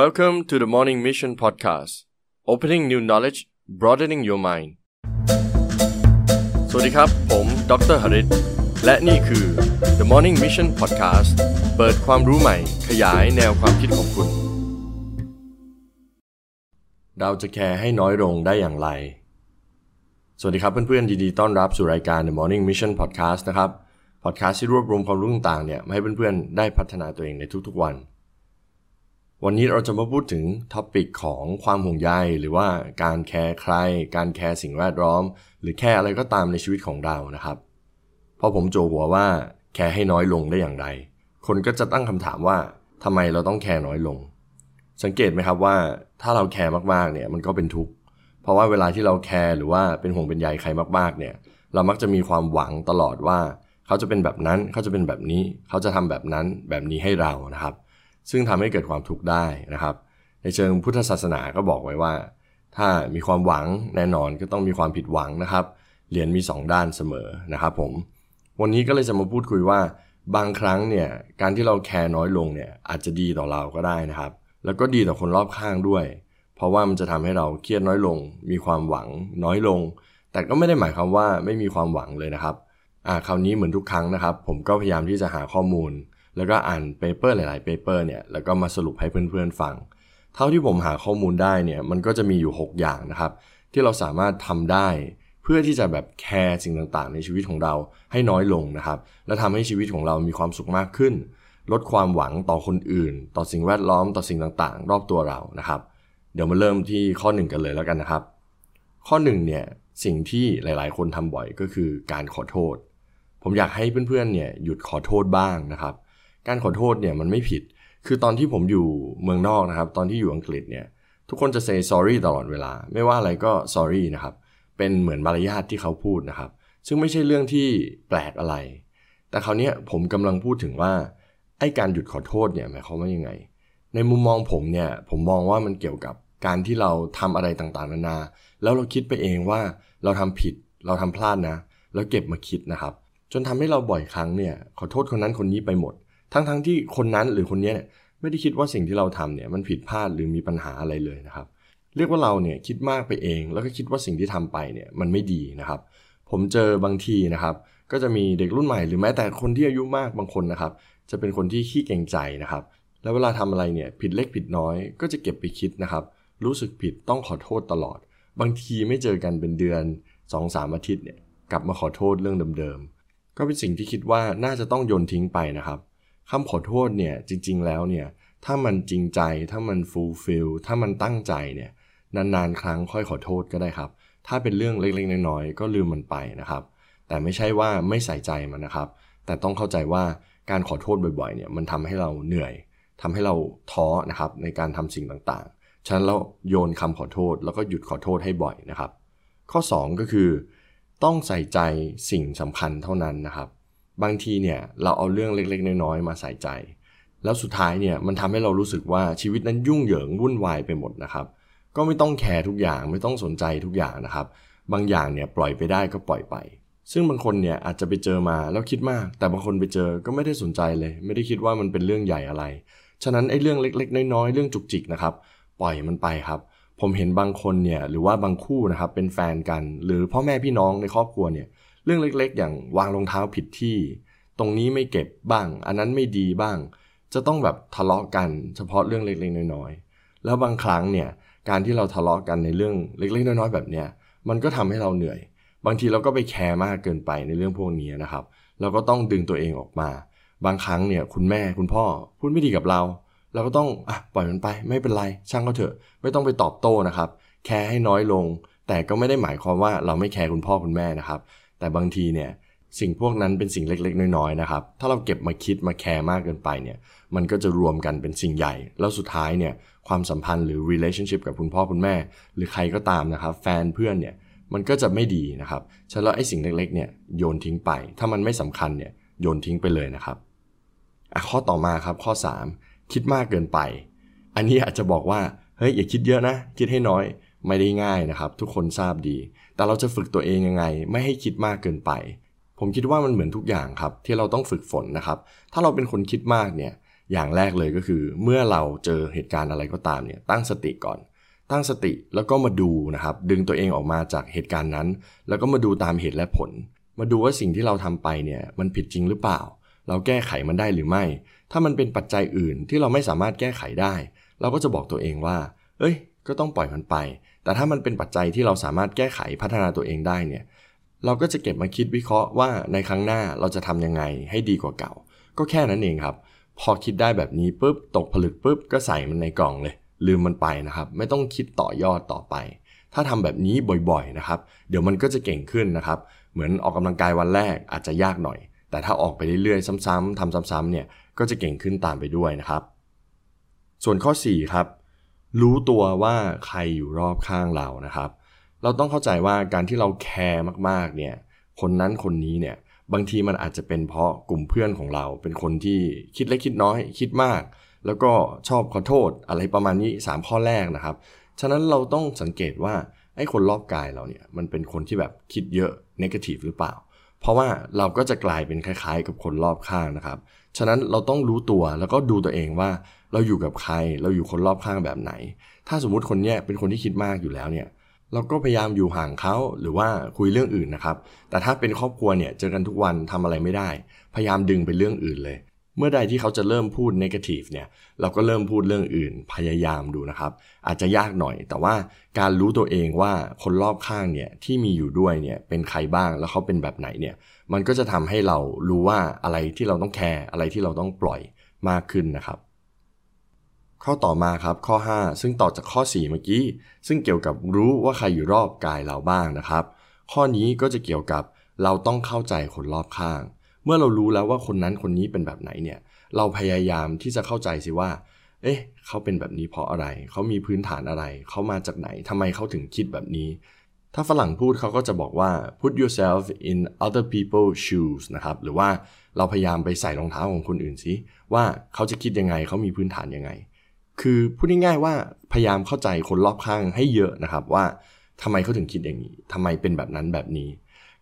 Welcome to the Morning Mission Podcast Opening New Knowledge Broadening Your Mind สวัสดีครับ ผมดรหริตและนี่คือ The Morning Mission Podcast เปิดความรู้ใหม่ ขยายแนวความคิดของคุณ เราจะแคร์ให้น้อยลงได้อย่างไร สวัสดีครับเพื่อนๆยินดีต้อนรับสู่รายการ The Morning Mission Podcast นะครับ podcast ที่รวบรวมความรู้ต่างๆเนี่ยมาให้เพื่อนๆได้พัฒนาตัวเองในทุกๆวัน วันนี้เราจะมาพูดถึง topic ของความห่วงใยหรือว่าการแคร์ใคร การแคร์สิ่งแวดล้อม หรือแคร์อะไรก็ตามในชีวิตของเรานะครับพอผมจั่วหัวว่าแคร์ให้น้อยลงได้อย่างไร คนก็จะตั้งคำถามว่าทำไมเราต้องแคร์น้อยลง สังเกตไหมครับว่าถ้าเราแคร์มากๆเนี่ยมันก็เป็นทุกข์เพราะว่าเวลาที่เราแคร์หรือว่าเป็นห่วงเป็นใยใครมากๆเนี่ยเรามักจะมีความหวังตลอดว่า เขาจะเป็นแบบนั้นเขาจะเป็นแบบนี้ เขาจะทำแบบนั้นแบบนี้ให้เรานะครับ ซึ่งทำให้เกิดความทุกข์ได้นะครับ ในเชิงพุทธศาสนาก็บอกไว้ว่า ถ้ามีความหวังแน่นอนก็ต้องมีความผิดหวังนะครับเหรียญมี 2 ด้านเสมอนะครับผมวันนี้ก็เลยจะมาพูดคุยว่าบางครั้งเนี่ยการที่เราแคร์น้อยลงเนี่ยอาจจะดีต่อเราก็ได้นะครับ แล้วก็ดีต่อคนรอบข้างด้วย เพราะว่ามันจะทำให้เราเครียดน้อยลง มีความหวังน้อยลง แต่ก็ไม่ได้หมายความว่าไม่มีความหวังเลยนะครับอ่าคราวนี้เหมือนทุกครั้งนะครับ ผมก็พยายามที่จะหาข้อมูล แล้วก็อ่าน paper หลายๆ paper เนี่ยแล้วก็มาสรุปให้เพื่อนๆฟัง เท่าที่ผมหาข้อมูลได้เนี่ยมันก็จะมีอยู่ 6 อย่างนะครับ ที่เราสามารถทำได้ เพื่อที่จะแบบแคร์สิ่งต่างๆ ในชีวิตของเราให้น้อยลงนะครับ และทำให้ชีวิตของเรามีความสุขมากขึ้น ลดความหวังต่อคนอื่น ต่อสิ่งแวดล้อมต่อสิ่งต่างๆ รอบตัวเรานะครับ เดี๋ยวมาเริ่มที่ข้อ 1 กันเลยแล้วกันนะครับ ข้อ1เนี่ยสิ่งที่หลายๆ คนทำบ่อยก็คือการขอโทษ ผมอยากให้เพื่อนๆเนี่ยหยุดขอโทษบ้างนะครับ การขอโทษเนี่ยมันไม่ผิด คือตอนที่ผมอยู่เมืองนอกนะครับ ตอนที่อยู่อังกฤษเนี่ย ทุกคนจะ say sorry ตลอดเวลา ไม่ว่าอะไรก็ sorry นะครับ เป็นเหมือนมารยาทที่เขาพูดนะครับ ซึ่งไม่ใช่เรื่องที่แปลกอะไร แต่คราวนี้ผมกำลังพูดถึงว่าไอ้การหยุดขอโทษเนี่ยหมายความว่ายังไง ในมุมมองผมเนี่ย ผมมองว่ามันเกี่ยวกับการที่เราทำอะไรต่างๆ นานา แล้วเราคิดไปเองว่าเราทำผิด เราทำพลาดนะ แล้วเก็บมาคิดนะครับ จนทำให้เราบ่อยครั้งเนี่ย ขอโทษคนนั้นคนนี้ไปหมด ทั้งๆทที่คนนั้นหรือคนนี้เนี่ยไม่ได้คิดว่าสิ่งที่เราทำเนี่ยมันผิดพลาดหรือมีปัญหาอะไรเลยนะครับ เรียกว่าเราเนี่ยคิดมากไปเอง แล้วก็คิดว่าสิ่งที่ทำไปเนี่ยมันไม่ดีนะครับ ผมเจอบางทีนะครับ ก็จะมีเด็กรุ่นใหม่หรือแม้แต่คนที่อายุมากบางคนนะครับ จะเป็นคนที่ขี้เกรงใจนะครับ แล้วเวลาทำอะไรเนี่ยผิดเล็กผิดน้อย ก็จะเก็บไปคิดนะครับ รู้สึกผิดต้องขอโทษตลอด บางทีไม่เจอกันเป็นเดือน2อสามอาทิตย์เนี่ยกลับมาขอโทษเรื่องเดิมๆก็เป็นสิ่งที่คิดว่าน่าจะต้องโยนทิ้งไปนะครับ คำขอโทษเนี่ยจริง ๆ แล้วเนี่ยถ้ามันจริงใจถ้ามันฟูลฟิลถ้ามันตั้งใจเนี่ยนานๆ ครั้งค่อยขอโทษก็ได้ครับ ถ้าเป็นเรื่องเล็กๆ น้อยๆก็ลืมมันไปนะครับ แต่ไม่ใช่ว่าไม่ใส่ใจมันนะครับ แต่ต้องเข้าใจว่าการขอโทษบ่อยๆเนี่ยมันทำให้เราเหนื่อยทำให้เราท้อนะครับในการทำสิ่งต่างๆ ฉะนั้นเราโยนคำขอโทษ แล้วก็หยุดขอโทษให้บ่อยนะครับ ข้อ 2 ก็คือ ต้องใส่ใจสิ่งสำคัญเท่านั้นนะครับ บางทีเนี่ยเราเอาเรื่องเล็กๆ น้อยๆมาใส่ใจ แล้วสุดท้ายเนี่ยมันทำให้เรารู้สึกว่าชีวิตนั้นยุ่งเหยิงวุ่นวายไปหมดนะครับ ก็ไม่ต้องแคร์ทุกอย่างไม่ต้องสนใจทุกอย่างนะครับ บางอย่างเนี่ยปล่อยไปได้ก็ปล่อยไป ซึ่งบางคนเนี่ยอาจจะไปเจอมาแล้วคิดมาก แต่บางคนไปเจอก็ไม่ได้สนใจเลย ไม่ได้คิดว่ามันเป็นเรื่องใหญ่อะไร ฉะนั้นไอ้เรื่องเล็กๆ น้อยๆเรื่องจุกจิกนะครับปล่อยมันไปครับผมเห็นบางคนเนี่ยหรือว่าบางคู่นะครับเป็นแฟนกัน หรือพ่อแม่พี่น้องในครอบครัวเนี่ย เรื่องเล็กๆ อย่างวางรองเท้าผิดที่ ตรงนี้ไม่เก็บบ้าง อันนั้นไม่ดีบ้าง จะต้องแบบทะเลาะกันเฉพาะเรื่องเล็กๆ น้อยๆ แล้วบางครั้งเนี่ยการที่เราทะเลาะกันในเรื่องเล็กๆ น้อยๆ แบบเนี้ยมันก็ทำให้เราเหนื่อย บางทีเราก็ไปแคร์มากเกินไปในเรื่องพวกนี้นะครับ เราก็ต้องดึงตัวเองออกมา บางครั้งเนี่ยคุณแม่คุณพ่อพูดไม่ดีกับเรา เราก็ต้องอะปล่อยมันไปไม่เป็นไรช่างก็เถอะ ไม่ต้องไปตอบโต้นะครับ แคร์ให้น้อยลง แต่ก็ไม่ได้หมายความว่าเราไม่แคร์คุณพ่อคุณแม่นะครับ แต่บางทีเนี่ยสิ่งพวกนั้นเป็นสิ่งเล็กๆ น้อยๆนะครับ ถ้าเราเก็บมาคิดมาแคร์มากเกินไปเนี่ย มันก็จะรวมกันเป็นสิ่งใหญ่ แล้วสุดท้ายเนี่ยความสัมพันธ์หรือ relationship กับคุณพ่อคุณแม่ หรือใครก็ตามนะครับ แฟนเพื่อนเนี่ยมันก็จะไม่ดีนะครับฉะนั้นไอ้สิ่งเล็กๆเนี่ยโยนทิ้งไป ถ้ามันไม่สำคัญเนี่ยโยนทิ้งไปเลยนะครับข้อต่อมาครับข้อ 3 คิดมากเกินไป อันนี้อาจจะบอกว่าเฮ้ยอย่าคิดเยอะนะ คิดให้น้อย ไม่ได้ง่ายนะครับ ทุกคนทราบดี แต่เราจะฝึกตัวเองยังไง ไม่ให้คิดมากเกินไป ผมคิดว่ามันเหมือนทุกอย่างครับ ที่เราต้องฝึกฝนนะครับ ถ้าเราเป็นคนคิดมากเนี่ยอย่างแรกเลยก็คือ เมื่อเราเจอเหตุการณ์อะไรก็ตามเนี่ยตั้งสติก่อน ตั้งสติแล้วก็มาดูนะครับ ดึงตัวเองออกมาจากเหตุการณ์นั้น แล้วก็มาดูตามเหตุและผล มาดูว่าสิ่งที่เราทำไปเนี่ยมันผิดจริงหรือเปล่า เราแก้ไขมันได้หรือไม่ ถ้ามันเป็นปัจจัยอื่นที่เราไม่สามารถแก้ไขได้ เราก็จะบอกตัวเองว่า เอ้ย ก็ต้องปล่อยมันไป แต่ถ้ามันเป็นปัจจัยที่เราสามารถแก้ไขพัฒนาตัวเองได้เนี่ย เราก็จะเก็บมาคิดวิเคราะห์ว่าในครั้งหน้าเราจะทำยังไงให้ดีกว่าเก่า ก็แค่นั้นเองครับ พอคิดได้แบบนี้ปุ๊บตกผลึกปุ๊บก็ใส่มันในกล่องเลย ลืมมันไปนะครับ ไม่ต้องคิดต่อยอดต่อไป ถ้าทำแบบนี้บ่อยๆนะครับ เดี๋ยวมันก็จะเก่งขึ้นนะครับ เหมือนออกกำลังกายวันแรกอาจจะยากหน่อย แต่ถ้าออกไปเรื่อยๆ ซ้ำๆทำซ้ำๆเนี่ยก็จะเก่งขึ้นตามไปด้วยนะครับ ส่วนข้อ4ครับ รู้ตัวว่าใครอยู่รอบข้างเรานะครับ เราต้องเข้าใจว่าการที่เราแคร์มากๆเนี่ยคนนั้นคนนี้เนี่ยบางทีมันอาจจะเป็นเพราะกลุ่มเพื่อนของเราเป็นคนที่คิดเล็กคิดน้อยคิดมาก แล้วก็ชอบขอโทษอะไรประมาณนี้ 3 ข้อแรกนะครับ ฉะนั้นเราต้องสังเกตว่าไอ้คนรอบกายเราเนี่ยมันเป็นคนที่แบบคิดเยอะนกาทีฟหรือเปล่า เพราะว่าเราก็จะกลายเป็นคล้ายๆ กับคนรอบข้างนะครับ ฉะนั้นเราต้องรู้ตัวแล้วก็ดูตัวเองว่า เราอยู่กับใคร เราอยู่คนรอบข้างแบบไหน ถ้าสมมุติคนเนี้ยเป็นคนที่คิดมากอยู่แล้วเนี่ย เราก็พยายามอยู่ห่างเขาหรือว่าคุยเรื่องอื่นนะครับ แต่ถ้าเป็นครอบครัวเนี่ยเจอกันทุกวันทำอะไรไม่ได้ พยายามดึงไปเรื่องอื่นเลย เมื่อใดที่เขาจะเริ่มพูดนกาทีฟเนี่ย เราก็เริ่มพูดเรื่องอื่น พยายามดูนะครับ อาจจะยากหน่อย แต่ว่าการรู้ตัวเองว่าคนรอบข้างเนี่ยที่มีอยู่ด้วยเนี่ยเป็นใครบ้างแล้วเขาเป็นแบบไหนเนี่ย มันก็จะทำให้เรารู้ว่าอะไรที่เราต้องแคร์อะไรที่เราต้องปล่อยมากขึ้นนะครับ ข้อต่อมาครับข้อ 5 ซึ่งต่อจากข้อ 4 เมื่อกี้ ซึ่งเกี่ยวกับรู้ว่าใครอยู่รอบกายเราบ้างนะครับ ข้อนี้ก็จะเกี่ยวกับเราต้องเข้าใจคนรอบข้าง เมื่อเรารู้แล้วว่าคนนั้นคนนี้เป็นแบบไหนเนี่ย เราพยายามที่จะเข้าใจสิว่า เอ๊ะ เขาเป็นแบบนี้เพราะอะไร เขามีพื้นฐานอะไร เขามาจากไหนทำไมเขาถึงคิดแบบนี้ ถ้าฝรั่งพูดเขาก็จะบอกว่า put yourself in other people's shoes นะครับ หรือว่าเราพยายามไปใส่รองเท้าของคนอื่นสิว่าเขาจะคิดยังไง เขามีพื้นฐานยังไง คือพูดง่ายๆว่าพยายามเข้าใจคนรอบข้างให้เยอะนะครับว่าทำไมเขาถึงคิดอย่างนี้ทำไมเป็นแบบนั้นแบบนี้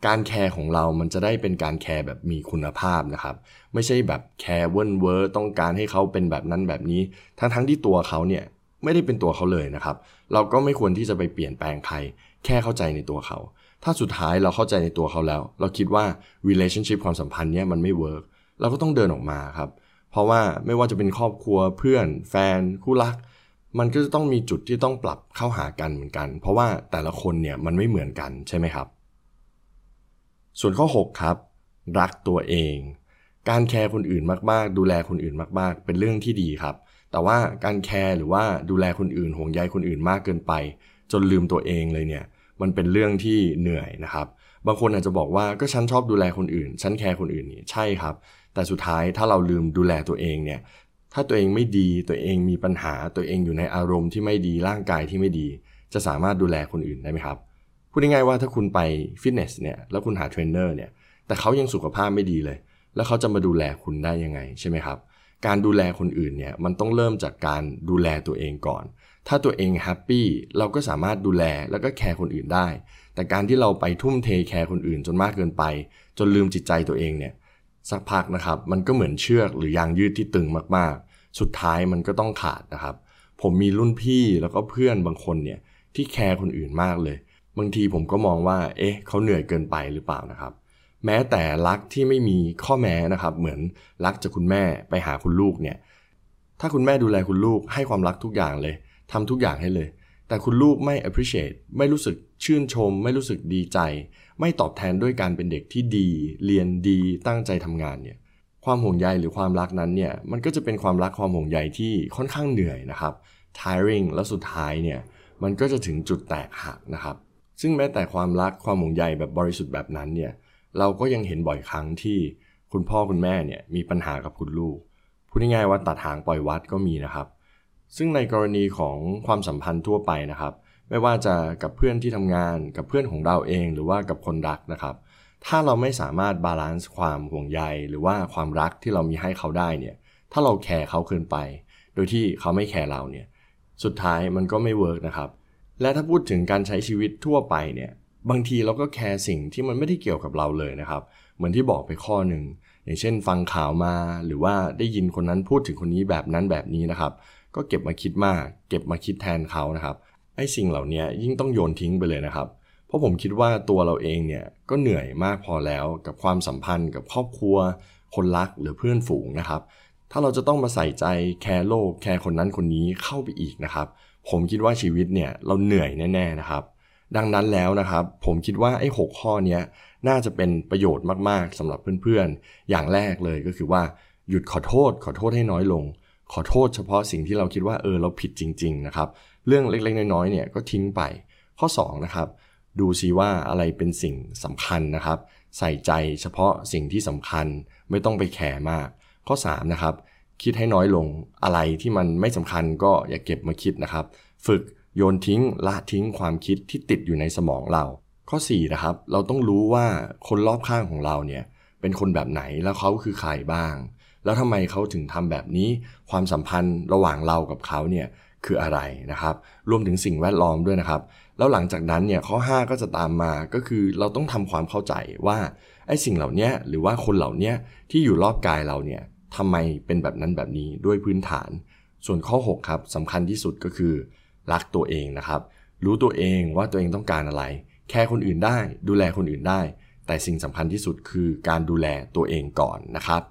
การแคร์ของเรามันจะได้เป็นการแคร์แบบมีคุณภาพนะครับ ไม่ใช่แบบแคร์เวิร์นเวอร์ต้องการให้เขาเป็นแบบนั้นแบบนี้ ทั้งๆที่ตัวเขาเนี่ยไม่ได้เป็นตัวเขาเลยนะครับ เราก็ไม่ควรที่จะไปเปลี่ยนแปลงใคร แค่เข้าใจในตัวเขา ถ้าสุดท้ายเราเข้าใจในตัวเขาแล้ว เราคิดว่า relationship ความสัมพันธ์เนี่ยมันไม่ work เราก็ต้องเดินออกมาครับ เพราะว่าไม่ว่าจะเป็นครอบครัวเพื่อน แฟน คู่รัก มันก็จะต้องมีจุดที่ต้องปรับเข้าหากันเหมือนกัน เพราะว่าแต่ละคนเนี่ยมันไม่เหมือนกันใช่ไหมครับ ส่วนข้อ 6 ครับ รักตัวเอง การแคร์คนอื่นมากๆ ดูแลคนอื่นมากๆ เป็นเรื่องที่ดีครับ แต่ว่าการแคร์หรือว่าดูแลคนอื่นห่วงใยคนอื่นมากเกินไป จนลืมตัวเองเลยเนี่ยมันเป็นเรื่องที่เหนื่อยนะครับ บางคนอาจจะบอกว่าก็ฉันชอบดูแลคนอื่น ฉันแคร์คนอื่นนี่ใช่ครับ แต่สุดท้ายถ้าเราลืมดูแลตัวเองเนี่ย ถ้าตัวเองไม่ดีตัวเองมีปัญหาตัวเองอยู่ในอารมณ์ที่ไม่ดีร่างกายที่ไม่ดี จะสามารถดูแลคนอื่นได้ไหมครับพูดง่ายๆว่าถ้าคุณไปฟิตเนสเนี่ยแล้วคุณหาเทรนเนอร์เนี่ยแต่เขายังสุขภาพไม่ดีเลย แล้วเขาจะมาดูแลคุณได้ยังไงใช่ไหมครับ การดูแลคนอื่นเนี่ยมันต้องเริ่มจากการดูแลตัวเองก่อน ถ้าตัวเอง happy เราก็สามารถดูแลแล้วก็แคร์คนอื่นได้ แต่การที่เราไปทุ่มเทแคร์คนอื่นจนมากเกินไป จนลืมจิตใจตัวเองเนี่ยสักพักนะครับ มันก็เหมือนเชือกหรือยางยืดที่ตึงมากๆ สุดท้ายมันก็ต้องขาดนะครับ ผมมีรุ่นพี่แล้วก็เพื่อนบางคนเนี่ยที่แคร์คนอื่นมากเลย บางทีผมก็มองว่า เอ๊ะเขาเหนื่อยเกินไปหรือเปล่านะครับ แม้แต่รักที่ไม่มีข้อแม้นะครับ เหมือนรักจากคุณแม่ไปหาคุณลูกเนี่ย ถ้าคุณแม่ดูแลคุณลูกให้ความรักทุกอย่างเลย ทำทุกอย่างให้เลย แต่คุณลูกไม่ appreciate ไม่รู้สึกชื่นชม ไม่รู้สึกดีใจ ไม่ตอบแทนด้วยการเป็นเด็กที่ดี เรียนดี ตั้งใจทำงานเนี่ย ความห่วงใยหรือความรักนั้นเนี่ย มันก็จะเป็นความรักความห่วงใยที่ค่อนข้างเหนื่อยนะครับ tiring แล้วสุดท้ายเนี่ย มันก็จะถึงจุดแตกหักนะครับ ซึ่งแม้แต่ความรักความห่วงใยแบบบริสุทธิ์แบบนั้นเนี่ย เราก็ยังเห็นบ่อยครั้งที่คุณพ่อคุณแม่เนี่ยมีปัญหากับคุณลูก พูดง่ายๆว่าตัดหางปล่อยวัดก็มีนะครับ ซึ่งในกรณีของความสัมพันธ์ทั่วไปนะครับ ไม่ว่าจะกับเพื่อนที่ทำงานกับเพื่อนของเราเองหรือว่ากับคนรักนะครับ ถ้าเราไม่สามารถบาลานซ์ความห่วงใย หรือว่าความรักที่เรามีให้เขาได้เนี่ยถ้าเราแคร์เขาเกินไป โดยที่เขาไม่แคร์เราเนี่ยสุดท้ายมันก็ไม่ work นะครับ และถ้าพูดถึงการใช้ชีวิตทั่วไปเนี่ยบางทีเราก็แคร์สิ่งที่มันไม่ได้เกี่ยวกับเราเลยนะครับ เหมือนที่บอกไปข้อหนึ่งอย่างเช่น ฟังข่าวมาหรือว่าได้ยินคนนั้นพูดถึงคนนี้แบบนั้นแบบนี้นะครับ ก็เก็บมาคิดมาก เก็บมาคิดแทนเขานะครับไอ้สิ่งเหล่านี้ยิ่งต้องโยนทิ้งไปเลยนะครับ เพราะผมคิดว่าตัวเราเองเนี่ยก็เหนื่อยมากพอแล้วกับความสัมพันธ์กับครอบครัว คนรักหรือเพื่อนฝูงนะครับ ถ้าเราจะต้องมาใส่ใจแคร์โลกแคร์คนนั้นคนนี้เข้าไปอีกนะครับ ผมคิดว่าชีวิตเนี่ยเราเหนื่อยแน่ ๆนะครับ ดังนั้นแล้วนะครับ ผมคิดว่าไอ้หข้อนี้น่าจะเป็นประโยชน์มากๆสำหรับเพื่อนๆ อย่างแรกเลยก็คือว่าหยุดขอโทษขอโทษให้น้อยลง ขอโทษเฉพาะสิ่งที่เราคิดว่าเออเราผิดจริง ๆ นะครับ เรื่องเล็กๆ น้อยๆเนี่ยก็ทิ้งไปข้อ2นะครับดูซิว่าอะไรเป็นสิ่งสำคัญนะครับ ใส่ใจเฉพาะสิ่งที่สำคัญไม่ต้องไปแคร์มาก ข้อ3นะครับคิดให้น้อยลงอะไรที่มันไม่สำคัญก็อย่าเก็บมาคิดนะครับ ฝึกโยนทิ้งละทิ้งความคิดที่ติดอยู่ในสมองเรา ข้อ4นะครับเราต้องรู้ว่าคนรอบข้างของเราเนี่ยเป็นคนแบบไหนแล้วเขาคือใครบ้าง แล้วทำไมเขาถึงทำแบบนี้ ความสัมพันธ์ระหว่างเรากับเขาเนี่ยคืออะไรนะครับ รวมถึงสิ่งแวดล้อมด้วยนะครับ แล้วหลังจากนั้นเนี่ยข้อ 5 ก็จะตามมาก็คือเราต้องทำความเข้าใจว่าไอ้สิ่งเหล่านี้หรือว่าคนเหล่านี้ที่อยู่รอบกายเราเนี่ยทำไมเป็นแบบนั้นแบบนี้ด้วยพื้นฐาน ส่วนข้อ 6 ครับสำคัญที่สุดก็คือรักตัวเองนะครับ รู้ตัวเองว่าตัวเองต้องการอะไร แคร์คนอื่นได้ ดูแลคนอื่นได้ แต่สิ่งสำคัญที่สุดคือการดูแลตัวเองก่อนนะครับ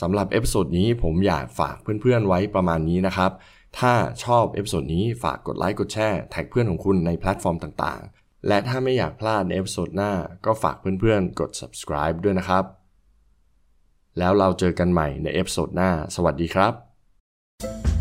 สำหรับ episode นี้ผมอยากฝากเพื่อนๆไว้ประมาณนี้นะครับ ถ้าชอบ episode นี้ฝากกดไลค์กดแชร์แท็กเพื่อนของคุณในแพลตฟอร์มต่างๆ และถ้าไม่อยากพลาดใน episode หน้าก็ฝากเพื่อนๆ กด subscribe ด้วยนะครับ แล้วเราเจอกันใหม่ใน episode หน้า สวัสดีครับ